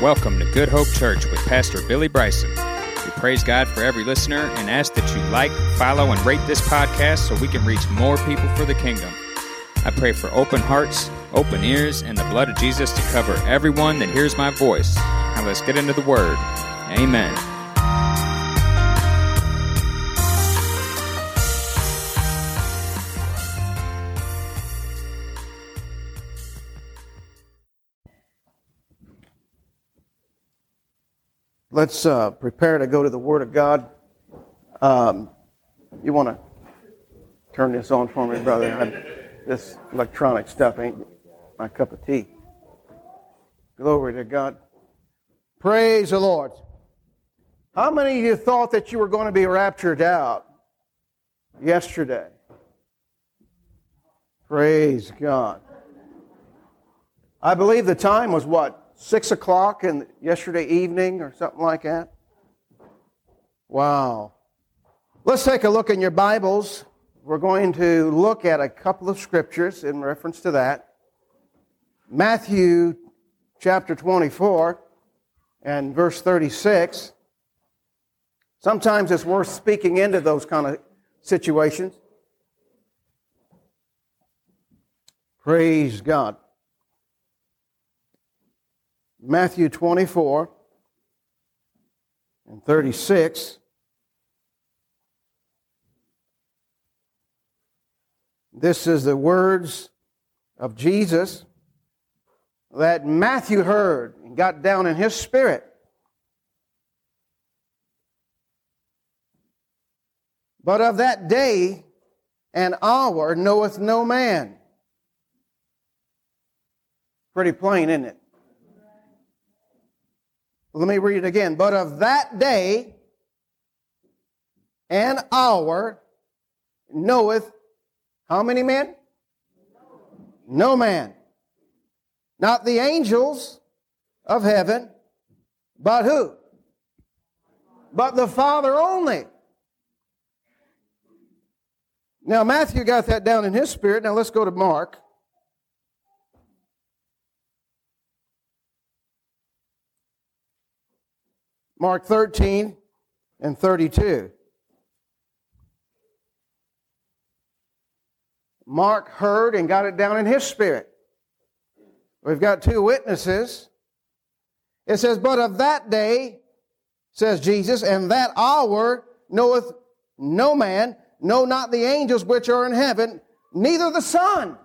Welcome to Good Hope Church with Pastor Billy Bryson. We praise God for every listener and ask that you like, follow, and rate this podcast so we can reach more people for the kingdom. I pray for open hearts, open ears, and the blood of Jesus to cover everyone that hears my voice. Now let's get into the Word. Amen. Let's uh, prepare to go to the Word of God. Um, you want to turn this on for me, brother? I'm, this electronic stuff ain't my cup of tea. Glory to God. Praise the Lord. How many of you thought that you were going to be raptured out yesterday? Praise God. I believe the time was what? Six o'clock in yesterday evening or something like that? Wow. Let's take a look in your Bibles. We're going to look at a couple of scriptures in reference to that. Matthew chapter 24 and verse 36. Sometimes it's worth speaking into those kind of situations. Praise God. Matthew 24 and 36. This is the words of Jesus that Matthew heard and got down in his spirit. But of that day and hour knoweth no man. Pretty plain, isn't it? Let me read it again. But of that day and hour knoweth how many men? No man. Not the angels of heaven, but who? But the Father only. Now, Matthew got that down in his spirit. Now, let's go to Mark. Mark 13 and 32. Mark heard and got it down in his spirit. We've got two witnesses. It says, But of that day, says Jesus, and that hour knoweth no man, no, not the angels which are in heaven, neither the Son.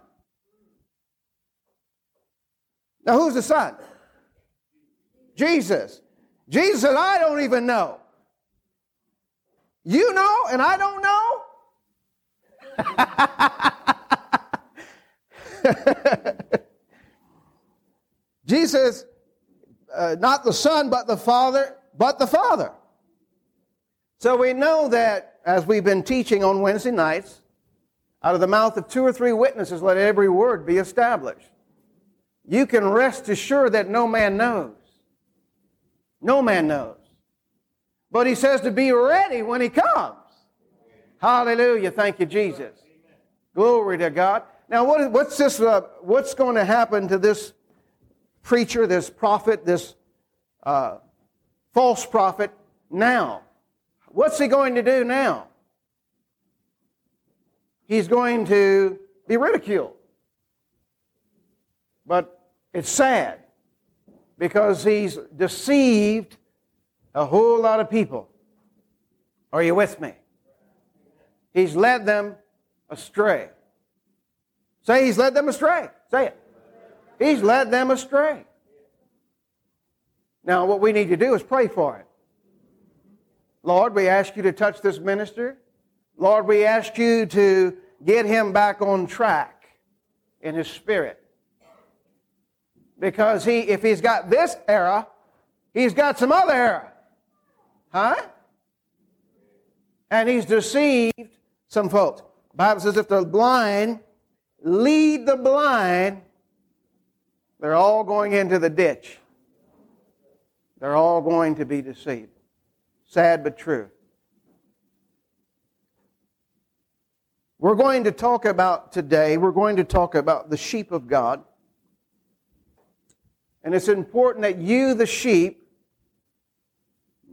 Now, who's the Son? Jesus. Jesus said, I don't even know. You know, and I don't know? Jesus, uh, not the Son, but the Father, but the Father. So we know that as we've been teaching on Wednesday nights, out of the mouth of two or three witnesses, let every word be established. You can rest assured that no man knows. No man knows. But he says to be ready when he comes. Hallelujah. Thank you, Jesus. Glory to God. Now, what, what's this? Uh, what's going to happen to this preacher, this prophet, this uh, false prophet now? What's he going to do now? He's going to be ridiculed. But it's sad because he's deceived a whole lot of people. Are you with me? He's led them astray. Say he's led them astray. Say it. He's led them astray. Now, what we need to do is pray for it. Lord, we ask you to touch this minister. Lord, we ask you to get him back on track in his spirit. Because he, if he's got this era, he's got some other era. Huh? And he's deceived some folks. Bible says if the blind lead the blind, they're all going into the ditch. They're all going to be deceived. Sad but true. We're going to talk about today, we're going to talk about the sheep of God. And it's important that you, the sheep,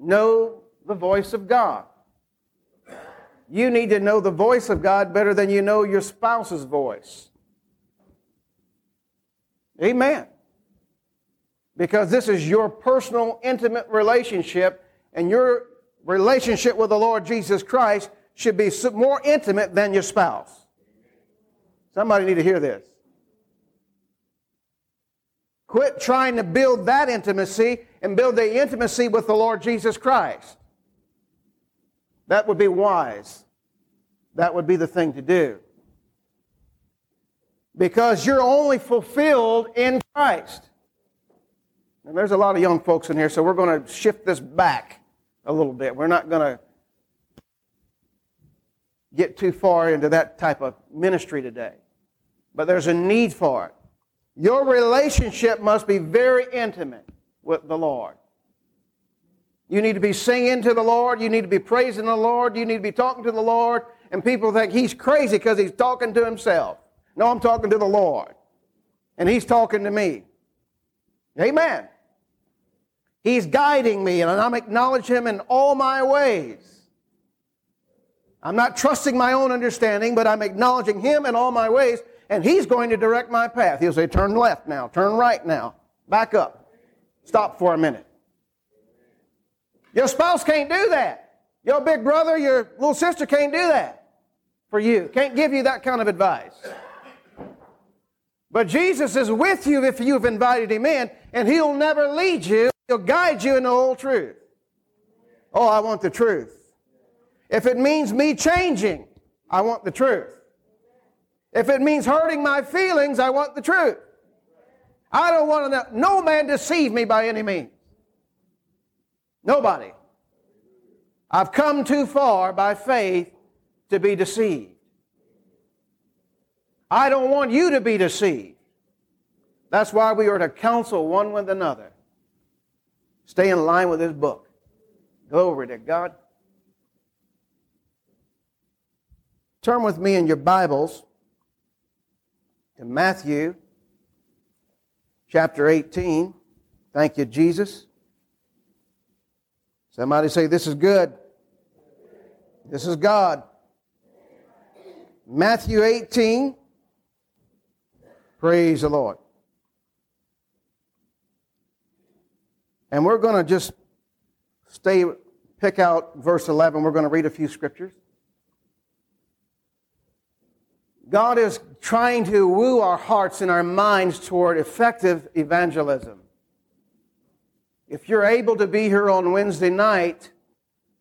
know the voice of God. You need to know the voice of God better than you know your spouse's voice. Amen. Because this is your personal, intimate relationship, and your relationship with the Lord Jesus Christ should be more intimate than your spouse. Somebody need to hear this. Quit trying to build that intimacy and build the intimacy with the Lord Jesus Christ. That would be wise. That would be the thing to do. Because you're only fulfilled in Christ. And there's a lot of young folks in here, so we're going to shift this back a little bit. We're not going to get too far into that type of ministry today. But there's a need for it. Your relationship must be very intimate with the Lord. You need to be singing to the Lord. You need to be praising the Lord. You need to be talking to the Lord. And people think he's crazy because he's talking to himself. No, I'm talking to the Lord. And he's talking to me. Amen. He's guiding me, and I'm acknowledging him in all my ways. I'm not trusting my own understanding, but I'm acknowledging him in all my ways, and he's going to direct my path. He'll say, Turn left now, turn right now, back up, stop for a minute. Your spouse can't do that. Your big brother, your little sister can't do that for you, can't give you that kind of advice. But Jesus is with you if you've invited him in, and he'll never lead you. He'll guide you in the whole truth. Oh, I want the truth. If it means me changing, I want the truth. If it means hurting my feelings, I want the truth. I don't want to, no man deceive me by any means. Nobody. I've come too far by faith to be deceived. I don't want you to be deceived. That's why we are to counsel one with another. Stay in line with this book. Glory to God. Turn with me in your Bibles to Matthew chapter 18. Thank you, Jesus. Somebody say, This is good. This is God. Matthew 18. Praise the Lord. And we're going to just stay, pick out verse 11. We're going to read a few scriptures. God is trying to woo our hearts and our minds toward effective evangelism. If you're able to be here on Wednesday night,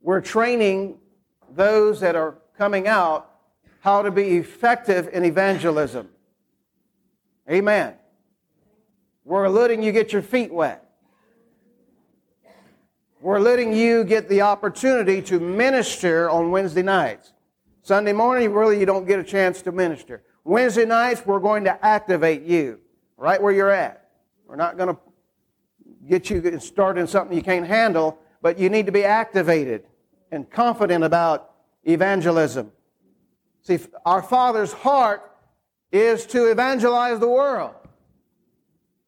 we're training those that are coming out how to be effective in evangelism. Amen. We're letting you get your feet wet. We're letting you get the opportunity to minister on Wednesday nights. Sunday morning, really, you don't get a chance to minister. Wednesday nights, we're going to activate you right where you're at. We're not going to get you started in something you can't handle, but you need to be activated and confident about evangelism. See, our Father's heart is to evangelize the world,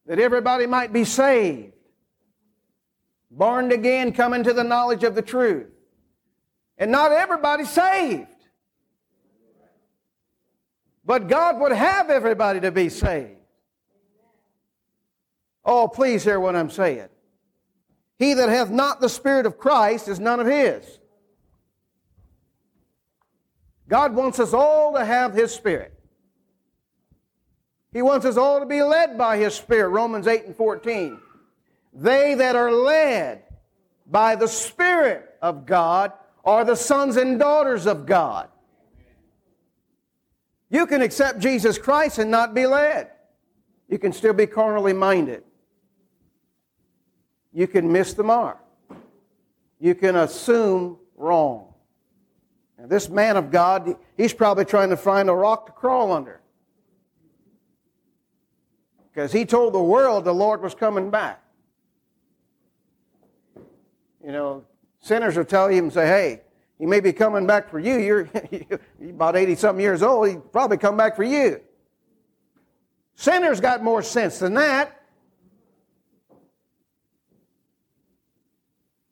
that everybody might be saved, born again, come into the knowledge of the truth. And not everybody's saved. But God would have everybody to be saved. Oh, please hear what I'm saying. He that hath not the Spirit of Christ is none of his. God wants us all to have His Spirit. He wants us all to be led by His Spirit. Romans 8 and 14. They that are led by the Spirit of God are the sons and daughters of God. You can accept Jesus Christ and not be led. You can still be carnally minded. You can miss the mark. You can assume wrong. Now, this man of God, he's probably trying to find a rock to crawl under. Because he told the world the Lord was coming back. You know, sinners will tell him, and say, hey, he may be coming back for you. You're, you're about 80 something years old. He probably come back for you. Sinners got more sense than that.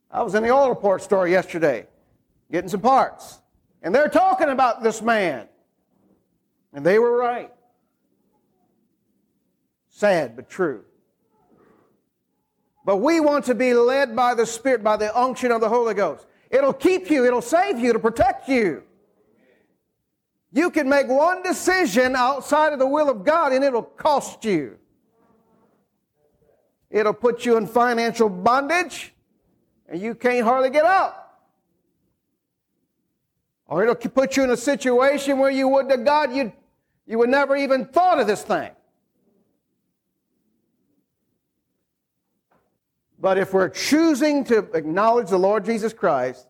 I was in the oil report store yesterday getting some parts, and they're talking about this man. And they were right. Sad, but true. But we want to be led by the Spirit, by the unction of the Holy Ghost. It'll keep you, it'll save you, it'll protect you. You can make one decision outside of the will of God and it'll cost you. It'll put you in financial bondage and you can't hardly get out. Or it'll put you in a situation where you would to God, you you would never even thought of this thing. But if we're choosing to acknowledge the Lord Jesus Christ,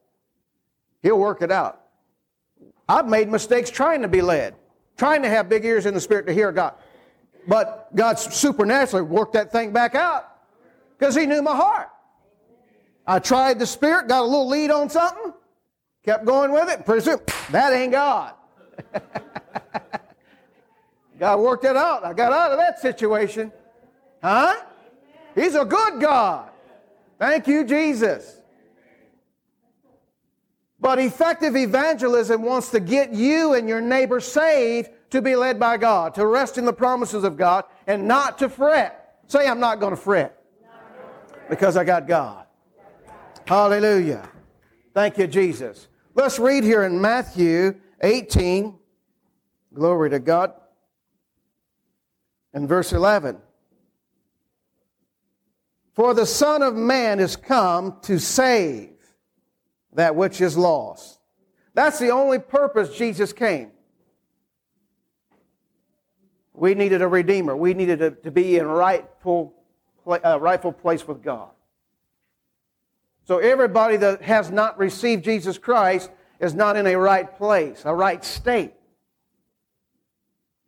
He'll work it out. I've made mistakes trying to be led, trying to have big ears in the Spirit to hear God. But God supernaturally worked that thing back out because He knew my heart. I tried the Spirit, got a little lead on something, kept going with it, pretty soon, that ain't God. God worked it out. I got out of that situation. Huh? He's a good God. Thank you, Jesus. But effective evangelism wants to get you and your neighbor saved to be led by God, to rest in the promises of God, and not to fret. Say, I'm not going to fret because I got God. Hallelujah. Thank you, Jesus. Let's read here in Matthew 18. Glory to God. In verse 11. For the Son of Man is come to save that which is lost. That's the only purpose Jesus came. We needed a redeemer. We needed to, be in rightful, uh, rightful place with God. So everybody that has not received Jesus Christ is not in a right place, a right state.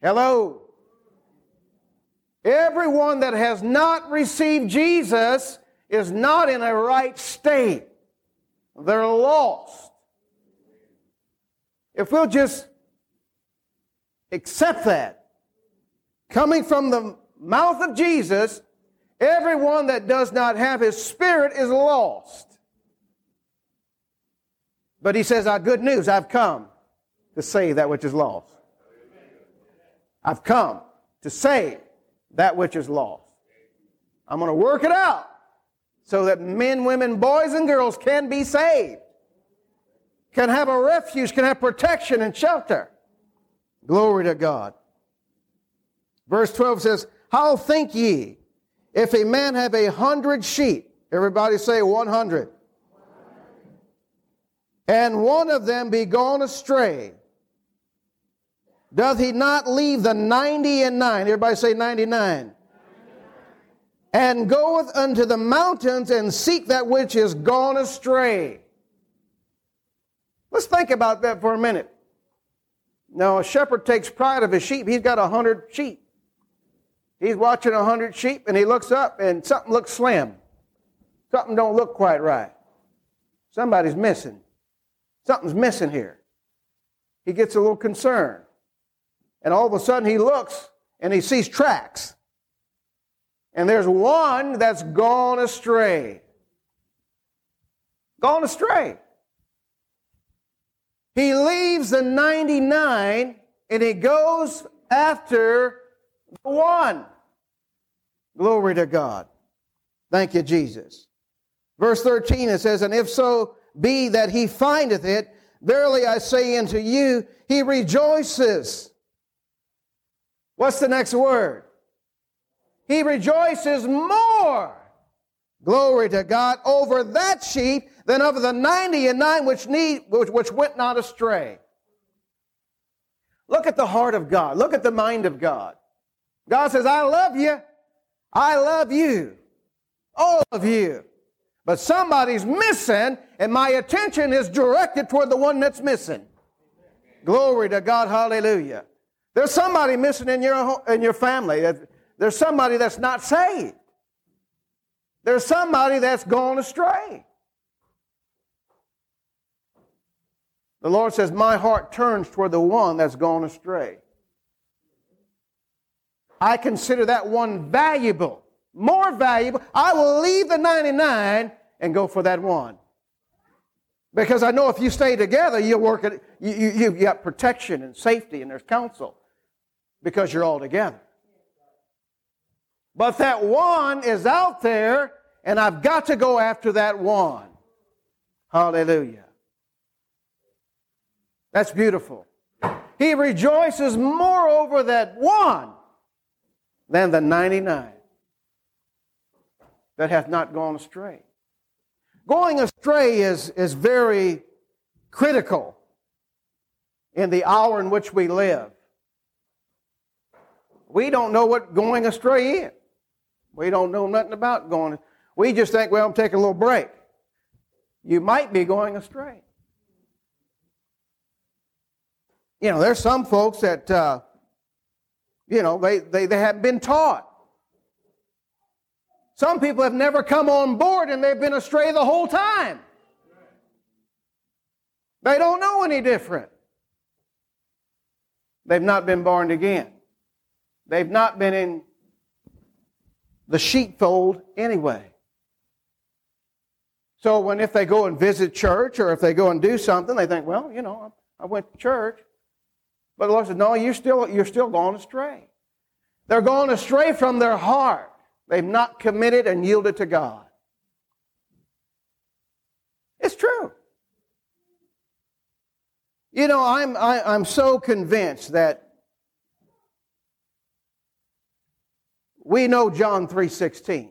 Hello. Everyone that has not received Jesus is not in a right state. They're lost. If we'll just accept that, coming from the mouth of Jesus, everyone that does not have his spirit is lost. But he says, Our good news, I've come to save that which is lost. I've come to save that which is lost. I'm going to work it out so that men, women, boys, and girls can be saved, can have a refuge, can have protection and shelter. Glory to God. Verse 12 says, How think ye if a man have a hundred sheep? Everybody say 100. And one of them be gone astray. Doth he not leave the ninety and nine? Everybody say 99 and goeth unto the mountains and seek that which is gone astray. Let's think about that for a minute. Now, a shepherd takes pride of his sheep. He's got a hundred sheep. He's watching a hundred sheep and he looks up and something looks slim. Something don't look quite right. Somebody's missing. Something's missing here. He gets a little concerned. And all of a sudden he looks and he sees tracks. And there's one that's gone astray. Gone astray. He leaves the 99 and he goes after the one. Glory to God. Thank you, Jesus. Verse 13 it says, And if so be that he findeth it, verily I say unto you, he rejoices. What's the next word? he rejoices more. Glory to God over that sheep than over the ninety and nine which need which, which went not astray. Look at the heart of God. Look at the mind of God. God says, I love you. I love you. All of you. But somebody's missing, and my attention is directed toward the one that's missing. Glory to God. Hallelujah. There's somebody missing in your, in your family. There's somebody that's not saved. There's somebody that's gone astray. The Lord says, My heart turns toward the one that's gone astray. I consider that one valuable, more valuable. I will leave the 99 and go for that one. Because I know if you stay together, you'll work at, you, you, you got protection and safety and there's counsel because you're all together. But that one is out there and I've got to go after that one. Hallelujah. That's beautiful. He rejoices more over that one than the 99 that hath not gone astray. Going astray is, is very critical in the hour in which we live. We don't know what going astray is. We don't know nothing about going. We just think, well, I'm taking a little break. You might be going astray. You know, there's some folks that, uh, you know, they, they, they haven't been taught. Some people have never come on board and they've been astray the whole time. They don't know any different. They've not been born again. They've not been in the sheepfold anyway. So when if they go and visit church or if they go and do something, they think, well, you know, I went to church. But the Lord said, no, you're still, you're still going astray. They're going astray from their heart. They've not committed and yielded to God. It's true. You know, I'm, I, am i am so convinced that we know John 3.16.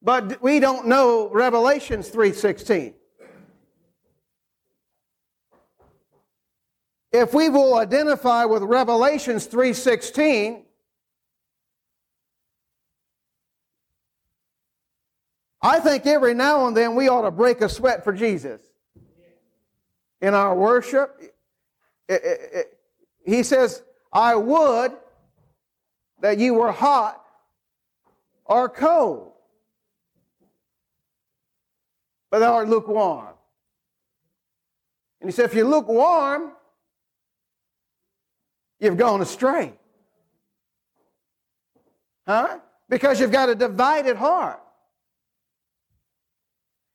But we don't know Revelations 3.16. If we will identify with Revelations 3.16, I think every now and then we ought to break a sweat for Jesus. In our worship, it, it, it, he says, I would that you were hot or cold, but thou art lukewarm. And he said, if you're lukewarm, you've gone astray. Huh? Because you've got a divided heart.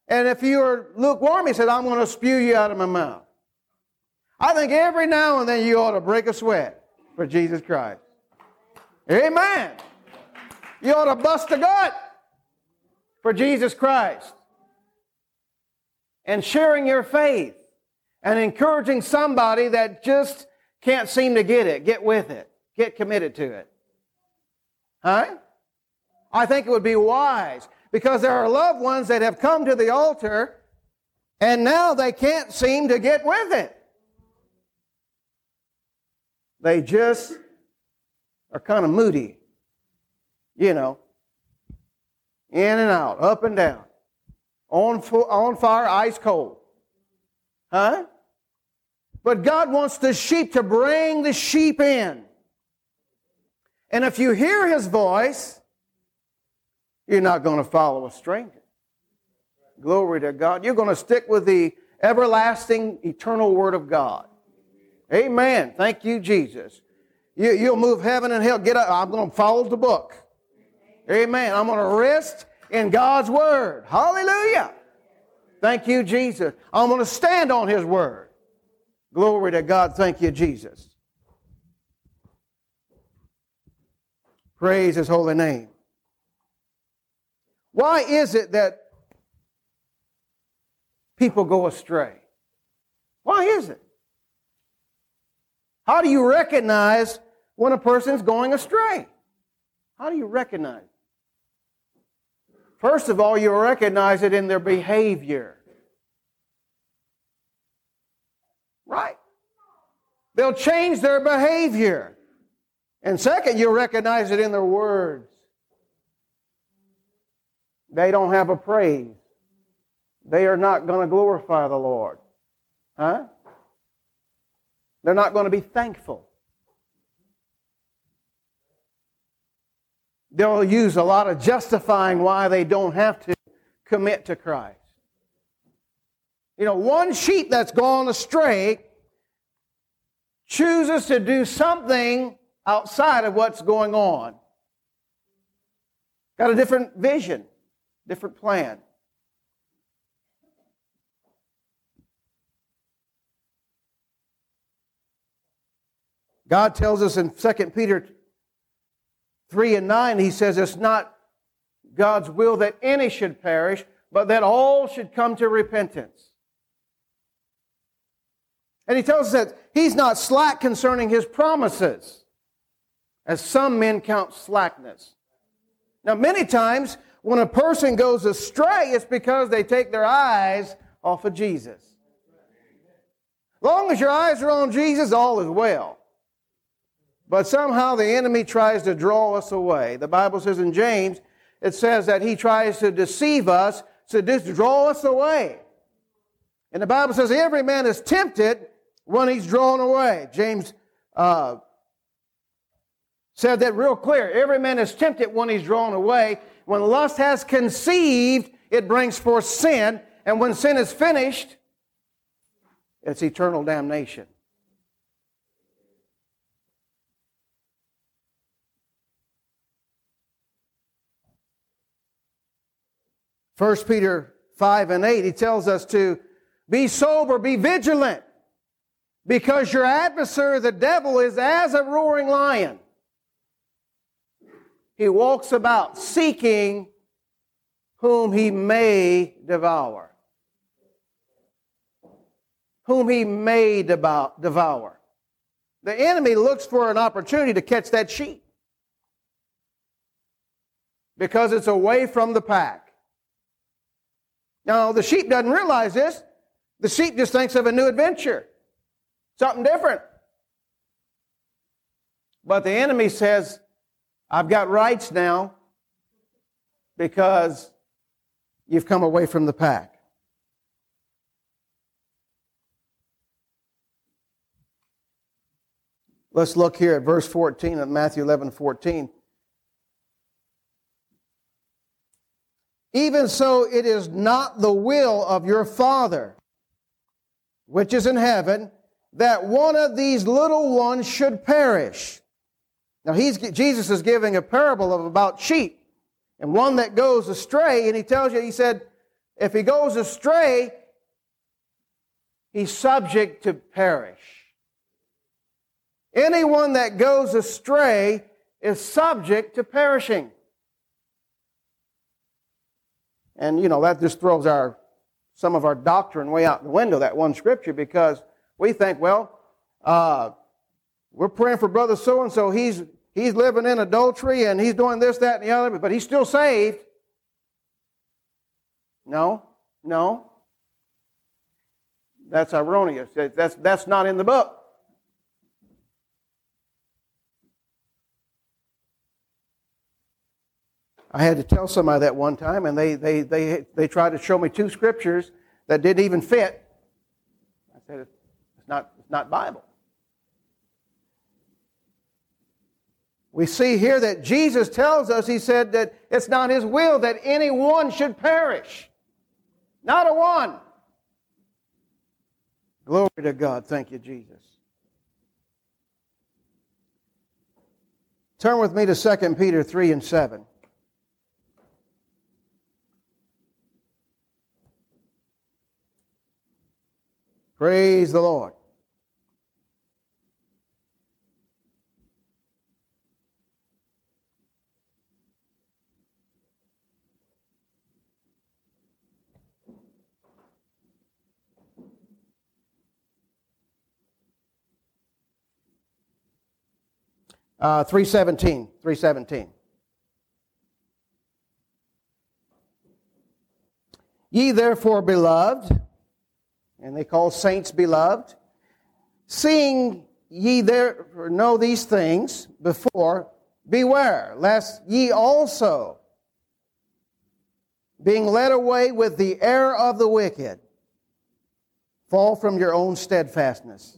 And if you're lukewarm, he said, I'm going to spew you out of my mouth. I think every now and then you ought to break a sweat for Jesus Christ. Amen. You ought to bust a gut for Jesus Christ. And sharing your faith and encouraging somebody that just can't seem to get it. Get with it. Get committed to it. Huh? I think it would be wise because there are loved ones that have come to the altar and now they can't seem to get with it. They just are kind of moody, you know, in and out, up and down, on, on fire, ice cold. Huh? But God wants the sheep to bring the sheep in. And if you hear his voice, you're not going to follow a stranger. Glory to God. You're going to stick with the everlasting, eternal Word of God. Amen. Thank you, Jesus. You, will move heaven and hell. Get up. I'm going to follow the book. Amen. I'm going to rest in God's Word. Hallelujah. Thank you, Jesus. I'm going to stand on His Word. Glory to God. Thank you, Jesus. Praise His holy name. Why is it that people go astray? Why is it? How do you recognize when a person's going astray? How do you recognize? First of all, you recognize it in their behavior. Right? They'll change their behavior. And second, you recognize it in their words. They don't have a praise. They are not going to glorify the Lord. Huh? They're not going to be thankful. They'll use a lot of justifying why they don't have to commit to Christ. You know, one sheep that's gone astray chooses to do something outside of what's going on. Got a different vision different plan. God tells us in 2 Peter 3 and 9, he says it's not God's will that any should perish, but that all should come to repentance. And he tells us that he's not slack concerning his promises, as some men count slackness. Now, many times when a person goes astray, it's because they take their eyes off of Jesus. Long as your eyes are on Jesus, all is well. But somehow the enemy tries to draw us away. The Bible says in James, it says that he tries to deceive us, to just draw us away. And the Bible says every man is tempted when he's drawn away. James uh, said that real clear. Every man is tempted when he's drawn away. When lust has conceived, it brings forth sin. And when sin is finished, it's eternal damnation. First Peter 5 and 8, he tells us to be sober, be vigilant, because your adversary, the devil, is as a roaring lion. He walks about seeking whom he may devour. Whom he may devour. The enemy looks for an opportunity to catch that sheep because it's away from the pack. Now, the sheep doesn't realize this. The sheep just thinks of a new adventure, something different. But the enemy says, I've got rights now because you've come away from the pack. Let's look here at verse 14 of Matthew 11 14. Even so, it is not the will of your Father, which is in heaven, that one of these little ones should perish. Now, he's, Jesus is giving a parable of about sheep and one that goes astray, and he tells you, he said, if he goes astray, he's subject to perish. Anyone that goes astray is subject to perishing. And, you know, that just throws our, some of our doctrine way out the window, that one scripture, because we think, well, uh, we're praying for brother so and so. He's he's living in adultery and he's doing this, that, and the other, but he's still saved. No, no. That's erroneous. That's, that's not in the book. I had to tell somebody that one time, and they, they, they, they tried to show me two scriptures that didn't even fit. I said, it's not, it's not Bible. We see here that Jesus tells us, he said that it's not his will that anyone should perish. Not a one. Glory to God. Thank you, Jesus. Turn with me to 2 Peter 3 and 7. Praise the Lord. Uh, 317. 317. Ye therefore, beloved, and they call saints beloved, seeing ye there know these things before, beware, lest ye also, being led away with the error of the wicked, fall from your own steadfastness.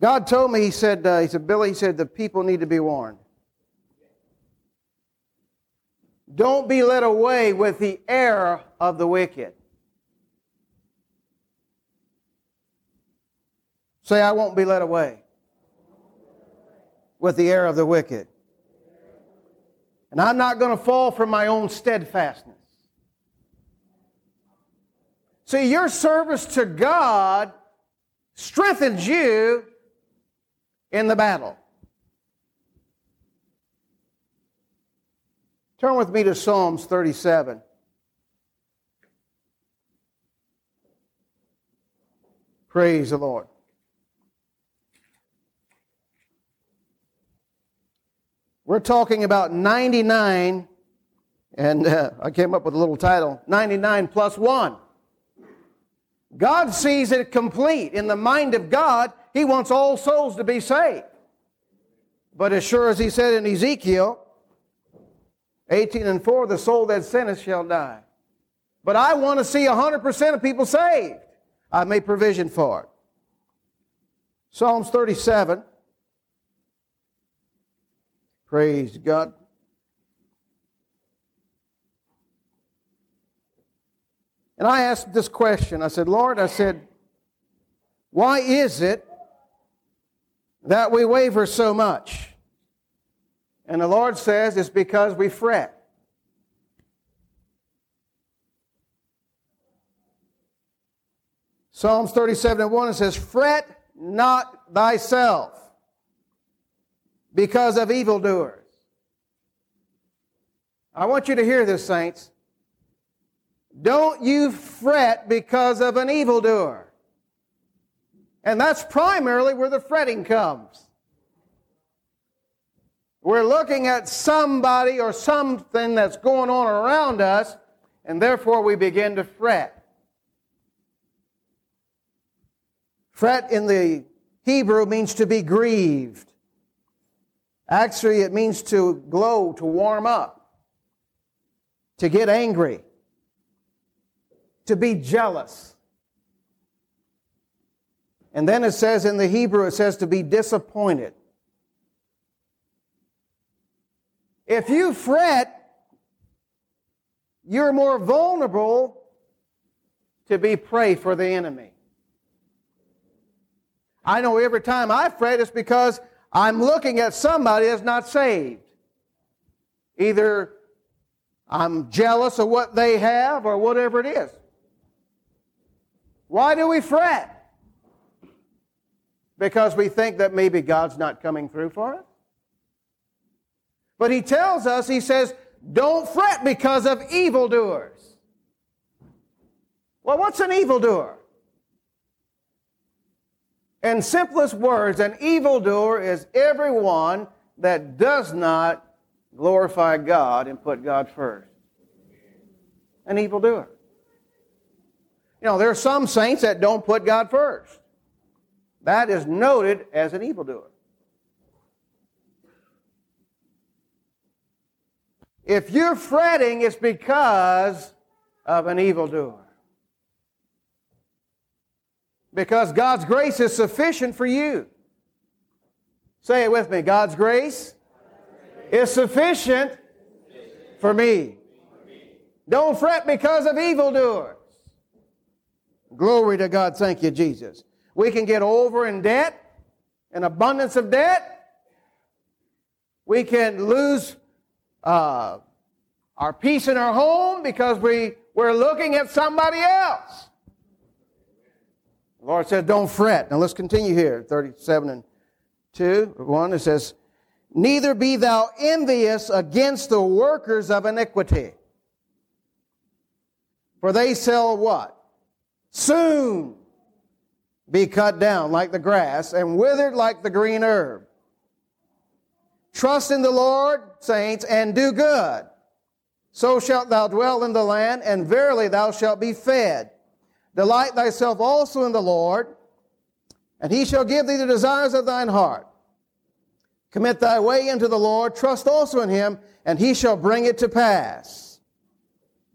God told me, He said, uh, He said, Billy, He said, the people need to be warned. Don't be led away with the error of the wicked. Say, I won't be led away with the error of the wicked. And I'm not going to fall from my own steadfastness. See, your service to God strengthens you in the battle. Turn with me to Psalms 37. Praise the Lord. We're talking about 99, and uh, I came up with a little title 99 plus 1. God sees it complete. In the mind of God, He wants all souls to be saved. But as sure as He said in Ezekiel 18 and 4, the soul that sinneth shall die. But I want to see 100% of people saved. I made provision for it. Psalms 37. Praise God. And I asked this question. I said, Lord, I said, why is it that we waver so much? And the Lord says it's because we fret. Psalms 37 and 1 it says, Fret not thyself because of evildoers. I want you to hear this, saints. Don't you fret because of an evildoer. And that's primarily where the fretting comes. We're looking at somebody or something that's going on around us, and therefore we begin to fret. Fret in the Hebrew means to be grieved. Actually, it means to glow, to warm up, to get angry, to be jealous. And then it says in the Hebrew, it says to be disappointed. If you fret, you're more vulnerable to be prey for the enemy. I know every time I fret, it's because I'm looking at somebody that's not saved. Either I'm jealous of what they have or whatever it is. Why do we fret? Because we think that maybe God's not coming through for us. But he tells us, he says, don't fret because of evildoers. Well, what's an evildoer? In simplest words, an evildoer is everyone that does not glorify God and put God first. An evildoer. You know, there are some saints that don't put God first. That is noted as an evildoer. If you're fretting, it's because of an evildoer because God's grace is sufficient for you. Say it with me God's grace is sufficient for me. Don't fret because of evildoers. Glory to God. Thank you, Jesus. We can get over in debt, an abundance of debt. We can lose uh, our peace in our home because we, we're looking at somebody else. The Lord said, Don't fret. Now let's continue here. 37 and 2, 1, it says, Neither be thou envious against the workers of iniquity. For they shall what? Soon be cut down like the grass and withered like the green herb. Trust in the Lord, saints, and do good. So shalt thou dwell in the land, and verily thou shalt be fed. Delight thyself also in the Lord, and he shall give thee the desires of thine heart. Commit thy way unto the Lord, trust also in him, and he shall bring it to pass.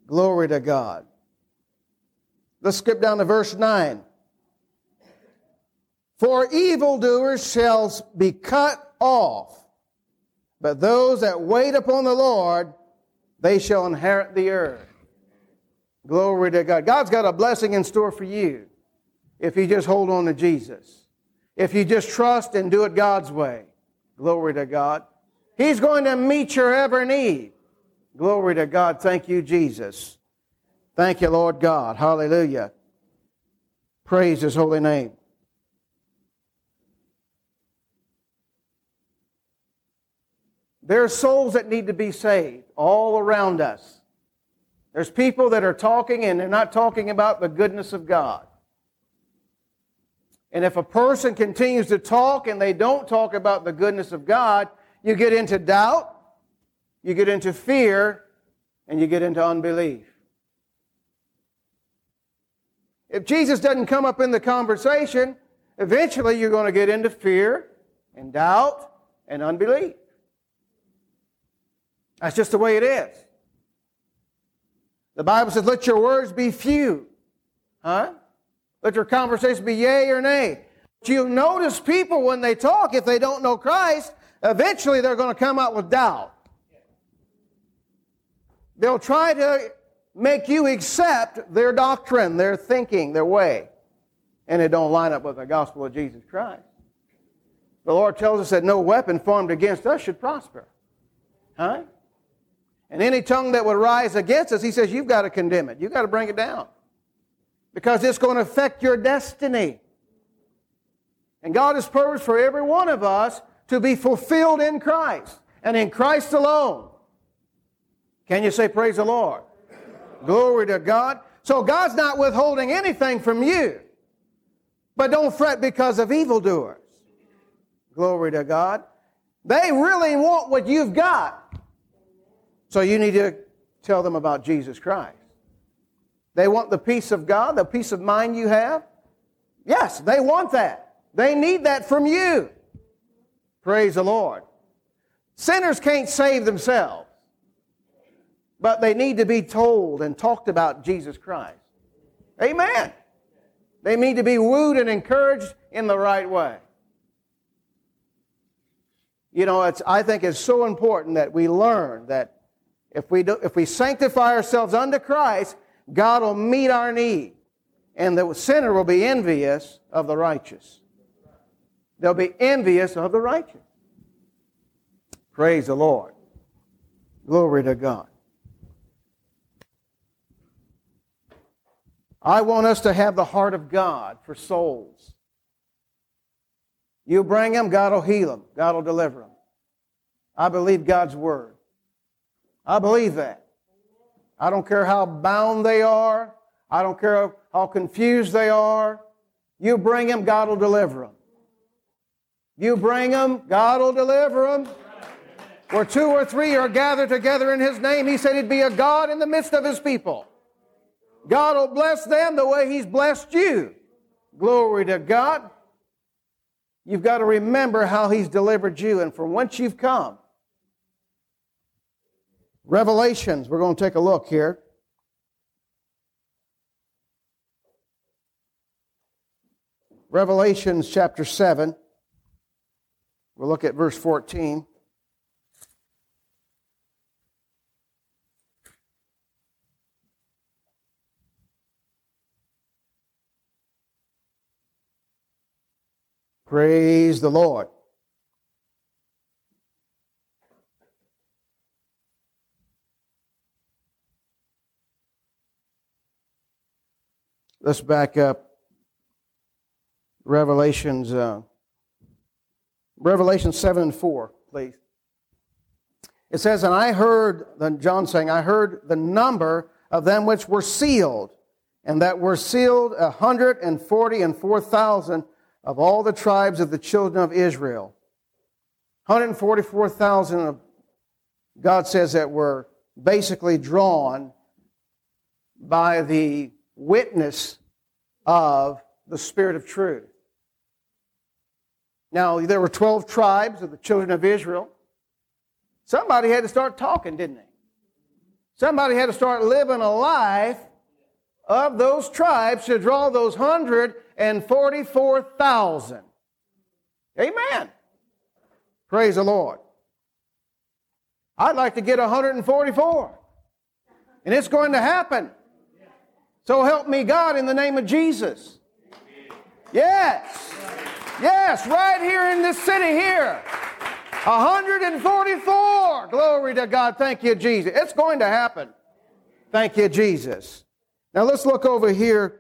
Glory to God. Let's skip down to verse 9. For evildoers shall be cut off, but those that wait upon the Lord, they shall inherit the earth. Glory to God. God's got a blessing in store for you if you just hold on to Jesus. If you just trust and do it God's way. Glory to God. He's going to meet your every need. Glory to God. Thank you, Jesus. Thank you, Lord God. Hallelujah. Praise His holy name. There are souls that need to be saved all around us. There's people that are talking and they're not talking about the goodness of God. And if a person continues to talk and they don't talk about the goodness of God, you get into doubt, you get into fear, and you get into unbelief. If Jesus doesn't come up in the conversation, eventually you're going to get into fear and doubt and unbelief. That's just the way it is. The Bible says, let your words be few. Huh? Let your conversation be yea or nay. But you'll notice people when they talk, if they don't know Christ, eventually they're going to come out with doubt. They'll try to make you accept their doctrine, their thinking, their way. And it don't line up with the gospel of Jesus Christ. The Lord tells us that no weapon formed against us should prosper. Huh? And any tongue that would rise against us, he says, you've got to condemn it. You've got to bring it down. Because it's going to affect your destiny. And God has purposed for every one of us to be fulfilled in Christ and in Christ alone. Can you say, Praise the Lord? Glory to God. So God's not withholding anything from you. But don't fret because of evildoers. Glory to God. They really want what you've got. So you need to tell them about Jesus Christ. They want the peace of God, the peace of mind you have. Yes, they want that. They need that from you. Praise the Lord. Sinners can't save themselves, but they need to be told and talked about Jesus Christ. Amen. They need to be wooed and encouraged in the right way. You know, it's, I think it's so important that we learn that if we, do, if we sanctify ourselves unto Christ, God will meet our need. And the sinner will be envious of the righteous. They'll be envious of the righteous. Praise the Lord. Glory to God. I want us to have the heart of God for souls. You bring them, God will heal them. God will deliver them. I believe God's word. I believe that. I don't care how bound they are. I don't care how confused they are. You bring them, God will deliver them. You bring them, God will deliver them. Where two or three are gathered together in His name, He said He'd be a God in the midst of His people. God will bless them the way He's blessed you. Glory to God. You've got to remember how He's delivered you and from whence you've come. Revelations, we're going to take a look here. Revelations chapter 7. We'll look at verse 14. Praise the Lord. Let's back up. Revelations, uh, Revelation 7 and 4, please. It says, And I heard, then John saying, I heard the number of them which were sealed, and that were sealed a hundred and forty and four thousand of all the tribes of the children of Israel. 144,000 of God says that were basically drawn by the witness of the Spirit of truth. Now, there were 12 tribes of the children of Israel. Somebody had to start talking, didn't they? Somebody had to start living a life of those tribes to draw those 144,000. Amen. Praise the Lord. I'd like to get 144. And it's going to happen. So help me God in the name of Jesus. Yes. Yes, right here in this city here. 144. Glory to God. Thank you, Jesus. It's going to happen. Thank you, Jesus. Now let's look over here.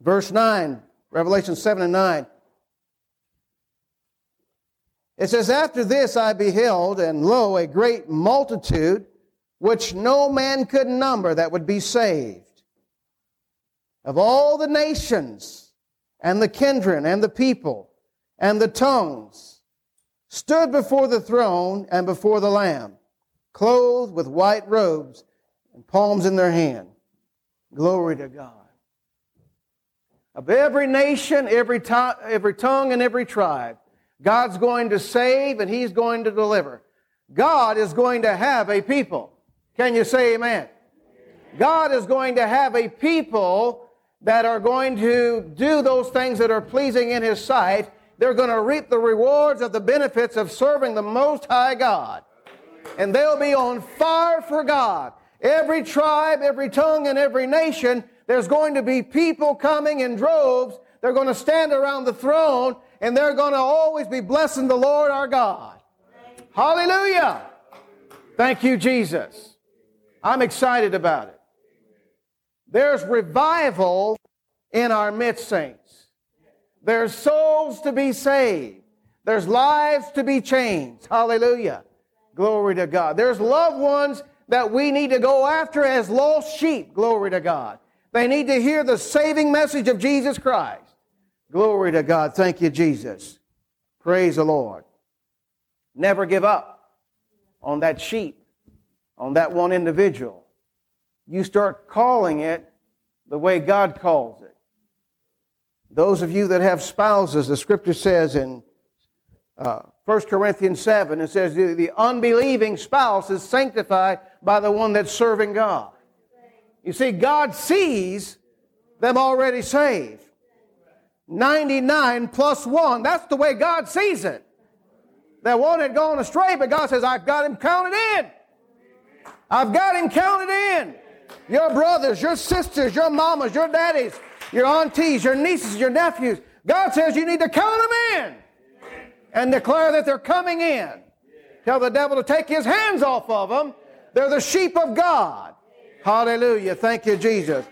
Verse 9, Revelation 7 and 9. It says, After this I beheld, and lo, a great multitude, which no man could number, that would be saved. Of all the nations, and the kindred, and the people, and the tongues, stood before the throne and before the Lamb, clothed with white robes and palms in their hand. Glory to God. Of every nation, every, to- every tongue, and every tribe, God's going to save and He's going to deliver. God is going to have a people. Can you say amen? God is going to have a people that are going to do those things that are pleasing in His sight. They're going to reap the rewards of the benefits of serving the Most High God. And they'll be on fire for God. Every tribe, every tongue, and every nation, there's going to be people coming in droves. They're going to stand around the throne and they're going to always be blessing the Lord our God. Hallelujah. Thank you, Jesus. I'm excited about it. There's revival in our midst, saints. There's souls to be saved. There's lives to be changed. Hallelujah. Glory to God. There's loved ones that we need to go after as lost sheep. Glory to God. They need to hear the saving message of Jesus Christ. Glory to God. Thank you, Jesus. Praise the Lord. Never give up on that sheep, on that one individual. You start calling it the way God calls it. Those of you that have spouses, the scripture says in uh, 1 Corinthians 7, it says the, unbelieving spouse is sanctified by the one that's serving God. You see, God sees them already saved. 99 plus 1. That's the way God sees it. That one had gone astray, but God says, I've got him counted in. I've got him counted in. Your brothers, your sisters, your mamas, your daddies, your aunties, your nieces, your nephews. God says you need to count them in and declare that they're coming in. Tell the devil to take his hands off of them. They're the sheep of God. Hallelujah. Thank you, Jesus.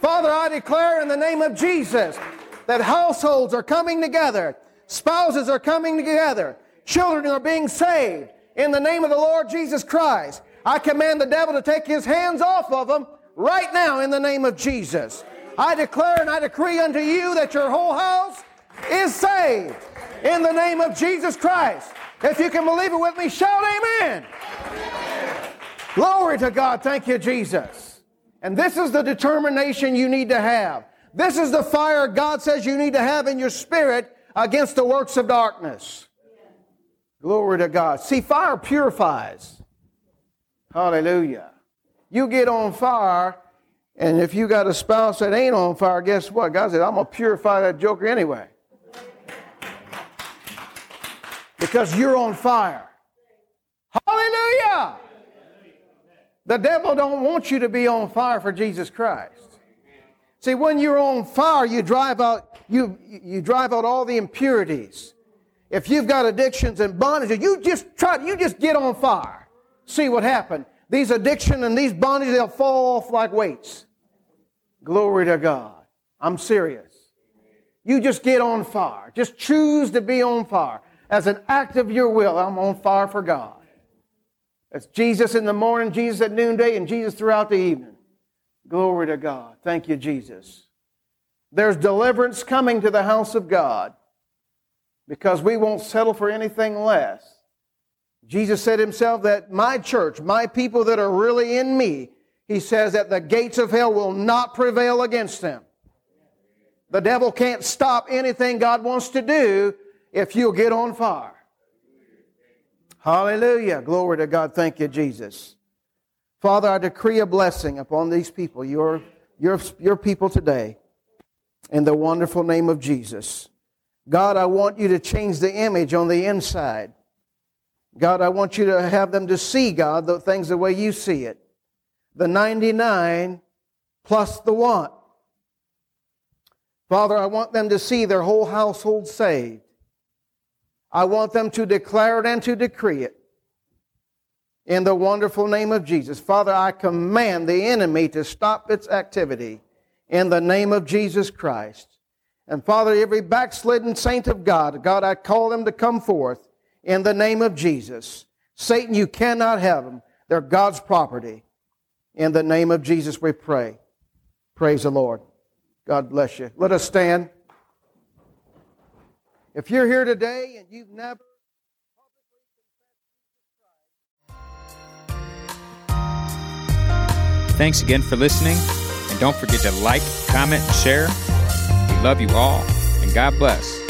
Father, I declare in the name of Jesus that households are coming together, spouses are coming together, children are being saved in the name of the Lord Jesus Christ. I command the devil to take his hands off of them right now in the name of Jesus. I declare and I decree unto you that your whole house is saved in the name of Jesus Christ. If you can believe it with me, shout amen. Glory to God. Thank you, Jesus. And this is the determination you need to have. This is the fire God says you need to have in your spirit against the works of darkness. Glory to God. See, fire purifies. Hallelujah. You get on fire, and if you got a spouse that ain't on fire, guess what? God said, I'm going to purify that joker anyway. Because you're on fire. Hallelujah. The devil don't want you to be on fire for Jesus Christ. See, when you're on fire, you drive out, you, you drive out all the impurities. If you've got addictions and bondages, you just try, you just get on fire. See what happened. These addiction and these bondages, they'll fall off like weights. Glory to God. I'm serious. You just get on fire. Just choose to be on fire. As an act of your will, I'm on fire for God. It's Jesus in the morning, Jesus at noonday, and Jesus throughout the evening. Glory to God. Thank you, Jesus. There's deliverance coming to the house of God because we won't settle for anything less. Jesus said himself that my church, my people that are really in me, he says that the gates of hell will not prevail against them. The devil can't stop anything God wants to do if you'll get on fire. Hallelujah. Glory to God. Thank you, Jesus. Father, I decree a blessing upon these people, your, your, your people today, in the wonderful name of Jesus. God, I want you to change the image on the inside. God, I want you to have them to see, God, the things the way you see it. The 99 plus the one. Father, I want them to see their whole household saved. I want them to declare it and to decree it in the wonderful name of Jesus. Father, I command the enemy to stop its activity in the name of Jesus Christ. And Father, every backslidden saint of God, God, I call them to come forth in the name of Jesus. Satan, you cannot have them. They're God's property. In the name of Jesus, we pray. Praise the Lord. God bless you. Let us stand. If you're here today and you've never Thanks again for listening, and don't forget to like, comment, and share. We love you all, and God bless.